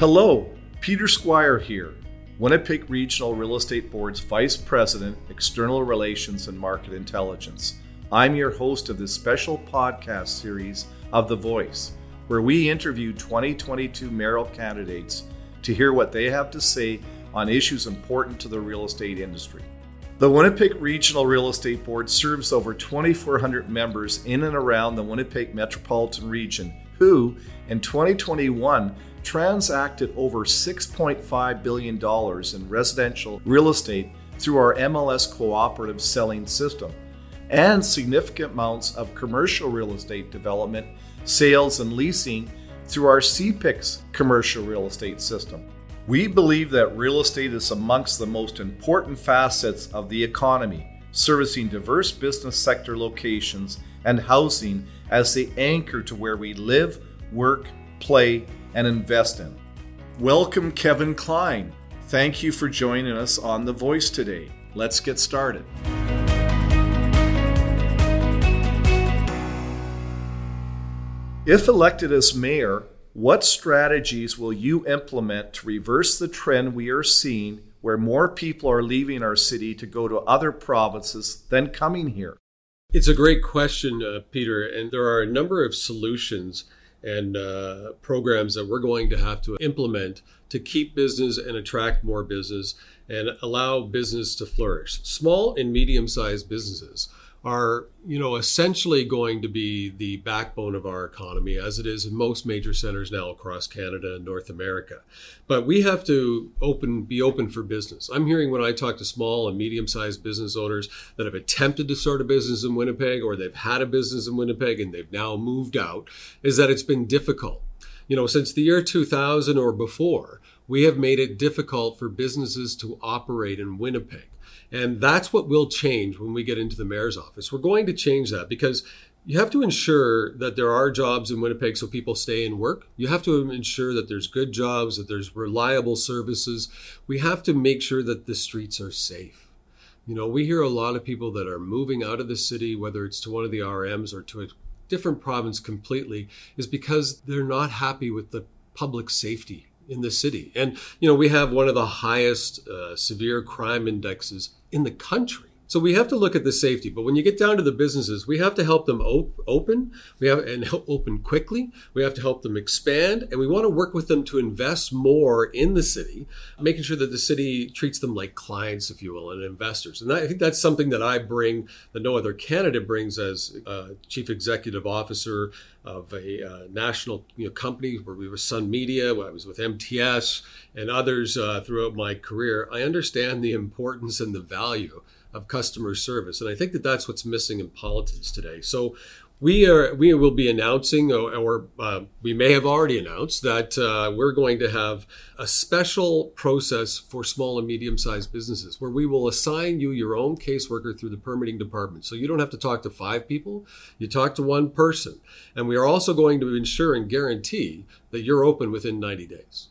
Hello, Peter Squire here, Winnipeg Regional Real Estate Board's Vice President, External Relations and Market Intelligence. I'm your host of this special podcast series of The Voice, where we interview 2022 mayoral candidates to hear what they have to say on issues important to the real estate industry. The Winnipeg Regional Real Estate Board serves over 2,400 members in and around the Winnipeg metropolitan region who, in 2021, transacted over $6.5 billion in residential real estate through our MLS cooperative selling system, and significant amounts of commercial real estate development, sales, and leasing through our CPIX commercial real estate system. We believe that real estate is amongst the most important facets of the economy, servicing diverse business sector locations and housing as the anchor to where we live, work, play, and invest in. Welcome, Kevin Klein. Thank you for joining us on The Voice today. Let's get started. If elected as mayor, what strategies will you implement to reverse the trend we are seeing where more people are leaving our city to go to other provinces than coming here? It's a great question, uh, Peter, and there are a number of solutions and uh, programs that we're going to have to implement to keep business and attract more business and allow business to flourish. Small and medium sized businesses are you know essentially going to be the backbone of our economy as it is in most major centers now across Canada and North America. But we have to open be open for business. I'm hearing when i talk to small and medium sized business owners that have attempted to start a business in Winnipeg or they've had a business in Winnipeg and they've now moved out is that it's been difficult. You know since the year 2000 or before we have made it difficult for businesses to operate in Winnipeg and that's what will change when we get into the mayor's office. We're going to change that because you have to ensure that there are jobs in Winnipeg so people stay and work. You have to ensure that there's good jobs, that there's reliable services. We have to make sure that the streets are safe. You know, we hear a lot of people that are moving out of the city, whether it's to one of the RMs or to a different province completely, is because they're not happy with the public safety in the city. And, you know, we have one of the highest uh, severe crime indexes in the country. So we have to look at the safety, but when you get down to the businesses, we have to help them op- open. We have and open quickly. We have to help them expand, and we want to work with them to invest more in the city, making sure that the city treats them like clients, if you will, and investors. And I think that's something that I bring that no other candidate brings as uh, chief executive officer of a uh, national you know, company where we were Sun Media, where I was with MTS and others uh, throughout my career. I understand the importance and the value of customer service. And I think that that's what's missing in politics today. So we are we will be announcing, or, or uh, we may have already announced that uh, we're going to have a special process for small and medium sized businesses, where we will assign you your own caseworker through the permitting department. So you don't have to talk to five people; you talk to one person. And we are also going to ensure and guarantee that you're open within 90 days.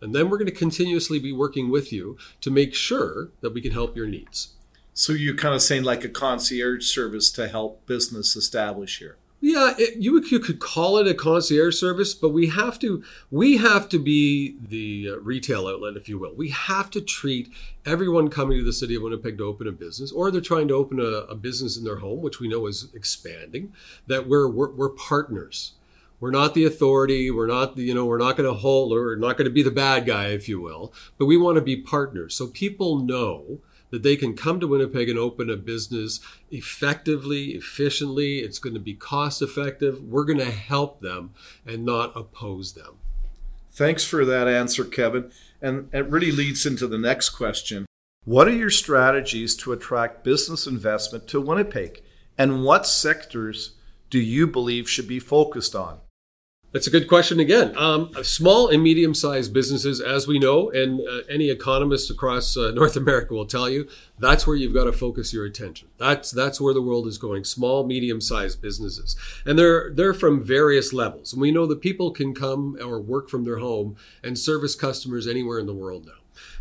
And then we're going to continuously be working with you to make sure that we can help your needs. So you're kind of saying like a concierge service to help business establish here. Yeah, it, you you could call it a concierge service, but we have to we have to be the uh, retail outlet, if you will. We have to treat everyone coming to the city of Winnipeg to open a business, or they're trying to open a, a business in their home, which we know is expanding. That we're we're, we're partners. We're not the authority. We're not the, you know we're not going to hold or not going to be the bad guy, if you will. But we want to be partners, so people know that they can come to Winnipeg and open a business effectively, efficiently. It's going to be cost effective. We're going to help them and not oppose them. Thanks for that answer, Kevin. And it really leads into the next question. What are your strategies to attract business investment to Winnipeg? And what sectors do you believe should be focused on? That's a good question again. Um, small and medium sized businesses, as we know, and uh, any economist across uh, North America will tell you, that's where you've got to focus your attention. That's that's where the world is going. Small, medium sized businesses, and they're they're from various levels. And we know that people can come or work from their home and service customers anywhere in the world now.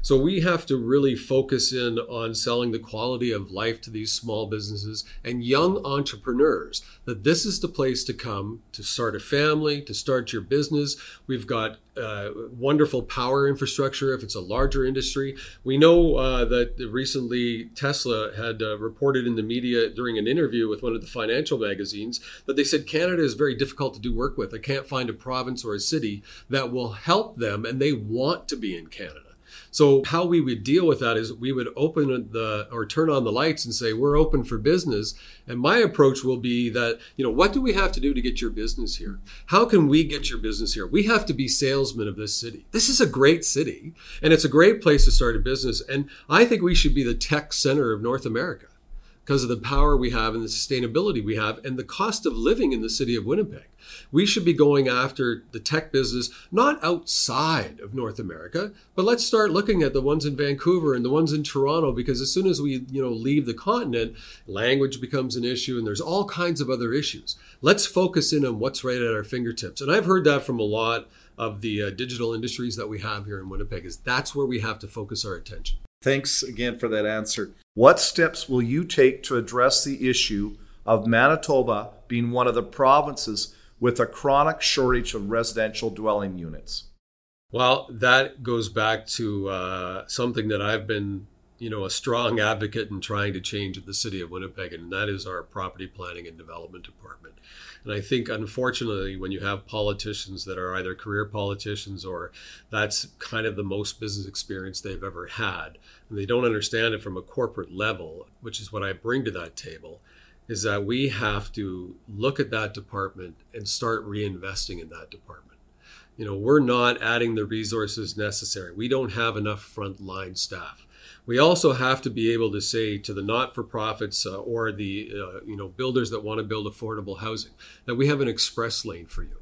So we have to really focus in on selling the quality of life to these small businesses and young entrepreneurs that this is the place to come to start a family, to start your business. We've got uh, wonderful power infrastructure if it's a larger industry. We know uh, that recently Tesla had uh, reported in the media during an interview with one of the financial magazines that they said Canada is very difficult to do work with. I can't find a province or a city that will help them, and they want to be in Canada. So how we would deal with that is we would open the or turn on the lights and say we're open for business. And my approach will be that you know what do we have to do to get your business here? How can we get your business here? We have to be salesmen of this city. This is a great city and it's a great place to start a business. And I think we should be the tech center of North America because of the power we have and the sustainability we have and the cost of living in the city of Winnipeg. We should be going after the tech business not outside of North America, but let's start looking at the ones in Vancouver and the ones in Toronto because as soon as we, you know, leave the continent, language becomes an issue and there's all kinds of other issues. Let's focus in on what's right at our fingertips. And I've heard that from a lot of the uh, digital industries that we have here in Winnipeg is that's where we have to focus our attention. Thanks again for that answer. What steps will you take to address the issue of Manitoba being one of the provinces with a chronic shortage of residential dwelling units? Well, that goes back to uh, something that I've been, you know, a strong advocate in trying to change the city of Winnipeg, and that is our property planning and development department. And I think, unfortunately, when you have politicians that are either career politicians or that's kind of the most business experience they've ever had, and they don't understand it from a corporate level, which is what I bring to that table, is that we have to look at that department and start reinvesting in that department. You know, we're not adding the resources necessary. We don't have enough frontline staff. We also have to be able to say to the not-for-profits uh, or the uh, you know builders that want to build affordable housing that we have an express lane for you.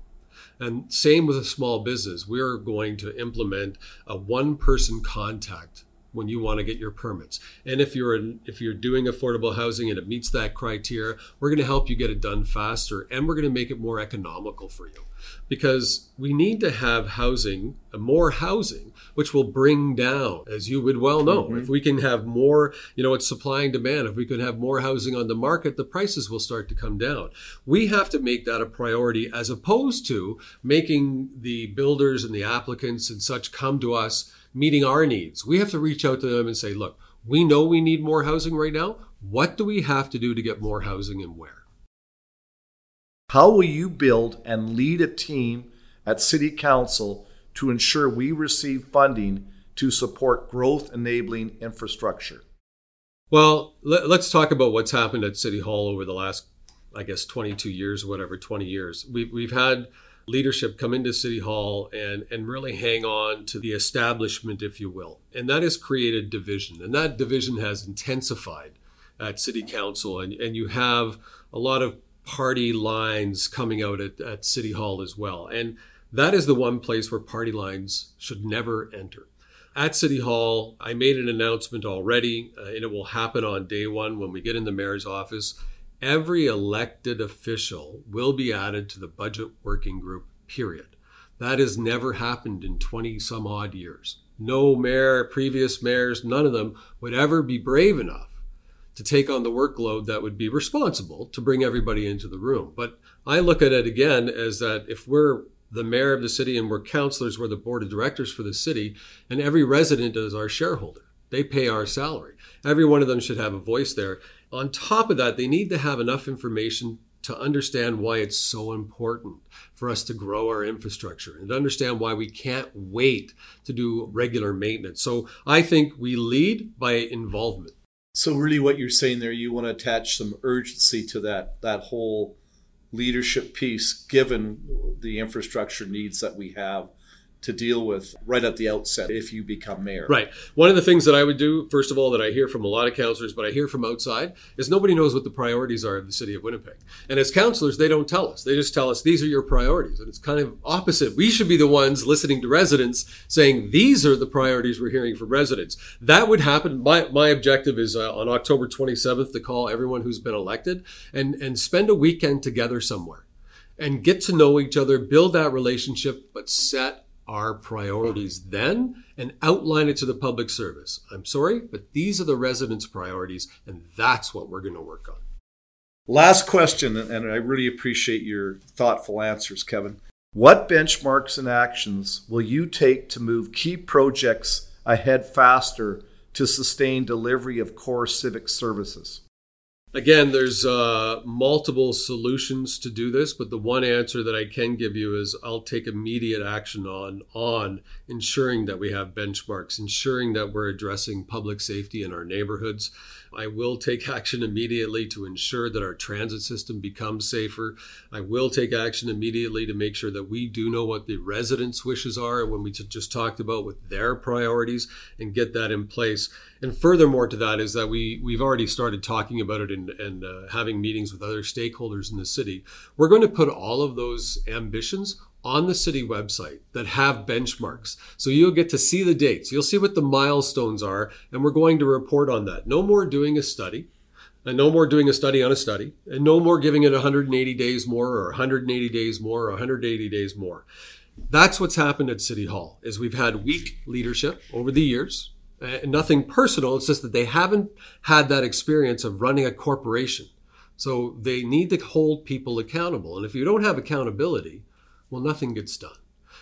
And same with a small business. We're going to implement a one-person contact when you want to get your permits. And if you're if you're doing affordable housing and it meets that criteria, we're going to help you get it done faster and we're going to make it more economical for you. Because we need to have housing, uh, more housing, which will bring down, as you would well know, mm-hmm. if we can have more, you know, it's supply and demand. If we can have more housing on the market, the prices will start to come down. We have to make that a priority as opposed to making the builders and the applicants and such come to us meeting our needs. We have to reach out to them and say, look, we know we need more housing right now. What do we have to do to get more housing and where? How will you build and lead a team at City Council to ensure we receive funding to support growth enabling infrastructure? Well, let, us talk about what's happened at City Hall over the last, I guess, 22 years or whatever, 20 years. We've, we've had leadership come into City Hall and, and really hang on to the establishment, if you will. And that has created division. And that division has intensified at City Council. And, and you have a lot of party lines coming out at, at City Hall as well. And that is the one place where party lines should never enter. At City Hall, I made an announcement already, uh, and it will happen on day one when we get in the mayor's office every elected official will be added to the budget working group, period. That has never happened in 20 some odd years. No mayor, previous mayors, none of them would ever be brave enough to take on the workload that would be responsible to bring everybody into the room. But I look at it again as that if we're the mayor of the city and we're councilors, we're the board of directors for the city, and every resident is our shareholder. They pay our salary. Every one of them should have a voice there. On top of that, they need to have enough information to understand why it's so important for us to grow our infrastructure and understand why we can't wait to do regular maintenance. So I think we lead by involvement. So really what you're saying there you want to attach some urgency to that that whole leadership piece given the infrastructure needs that we have to deal with right at the outset if you become mayor. Right. One of the things that I would do, first of all, that I hear from a lot of councilors, but I hear from outside, is nobody knows what the priorities are of the city of Winnipeg. And as councilors, they don't tell us. They just tell us these are your priorities. And it's kind of opposite. We should be the ones listening to residents saying these are the priorities we're hearing from residents. That would happen. My, my objective is uh, on October 27th to call everyone who's been elected and, and spend a weekend together somewhere and get to know each other, build that relationship, but set our priorities then and outline it to the public service. I'm sorry, but these are the residents' priorities, and that's what we're going to work on. Last question, and I really appreciate your thoughtful answers, Kevin. What benchmarks and actions will you take to move key projects ahead faster to sustain delivery of core civic services? Again, there's uh, multiple solutions to do this, but the one answer that I can give you is I'll take immediate action on on ensuring that we have benchmarks, ensuring that we're addressing public safety in our neighborhoods. I will take action immediately to ensure that our transit system becomes safer. I will take action immediately to make sure that we do know what the residents' wishes are when we just talked about with their priorities and get that in place. And furthermore to that is that we we've already started talking about it and, and uh, having meetings with other stakeholders in the city. We're going to put all of those ambitions on the city website that have benchmarks. So you'll get to see the dates. You'll see what the milestones are, and we're going to report on that. No more doing a study, and no more doing a study on a study, and no more giving it 180 days more or 180 days more or 180 days more. That's what's happened at City Hall is we've had weak leadership over the years. Nothing personal. It's just that they haven't had that experience of running a corporation. So they need to hold people accountable. And if you don't have accountability, well, nothing gets done.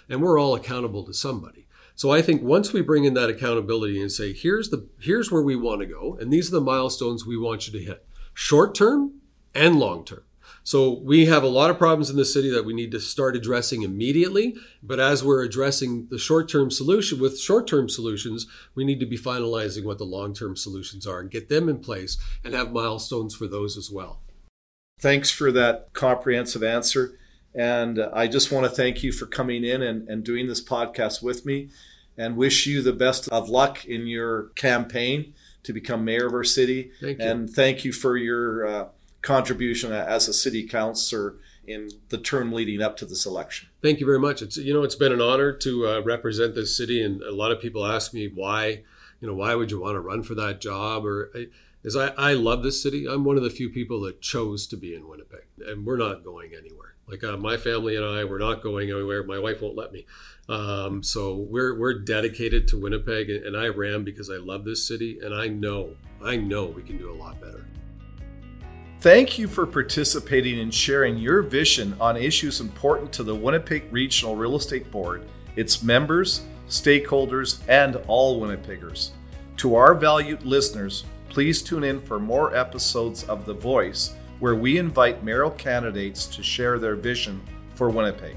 And we're all accountable to somebody. So I think once we bring in that accountability and say, here's the here's where we want to go, and these are the milestones we want you to hit, short term and long term. So we have a lot of problems in the city that we need to start addressing immediately. But as we're addressing the short-term solution with short-term solutions, we need to be finalizing what the long-term solutions are and get them in place and have milestones for those as well. Thanks for that comprehensive answer. And I just want to thank you for coming in and, and doing this podcast with me and wish you the best of luck in your campaign to become mayor of our city. Thank and thank you for your uh, contribution as a city councilor in the term leading up to this election. Thank you very much. It's you know it's been an honor to uh, represent this city, and a lot of people ask me why, you know, why would you want to run for that job? Or is I, I love this city. I'm one of the few people that chose to be in Winnipeg, and we're not going anywhere. Like uh, my family and I, we're not going anywhere. My wife won't let me. Um, so we're we're dedicated to Winnipeg, and, and I ran because I love this city, and I know I know we can do a lot better. Thank you for participating and sharing your vision on issues important to the Winnipeg Regional Real Estate Board, its members, stakeholders, and all Winnipeggers. To our valued listeners, please tune in for more episodes of The Voice where we invite mayoral candidates to share their vision for Winnipeg.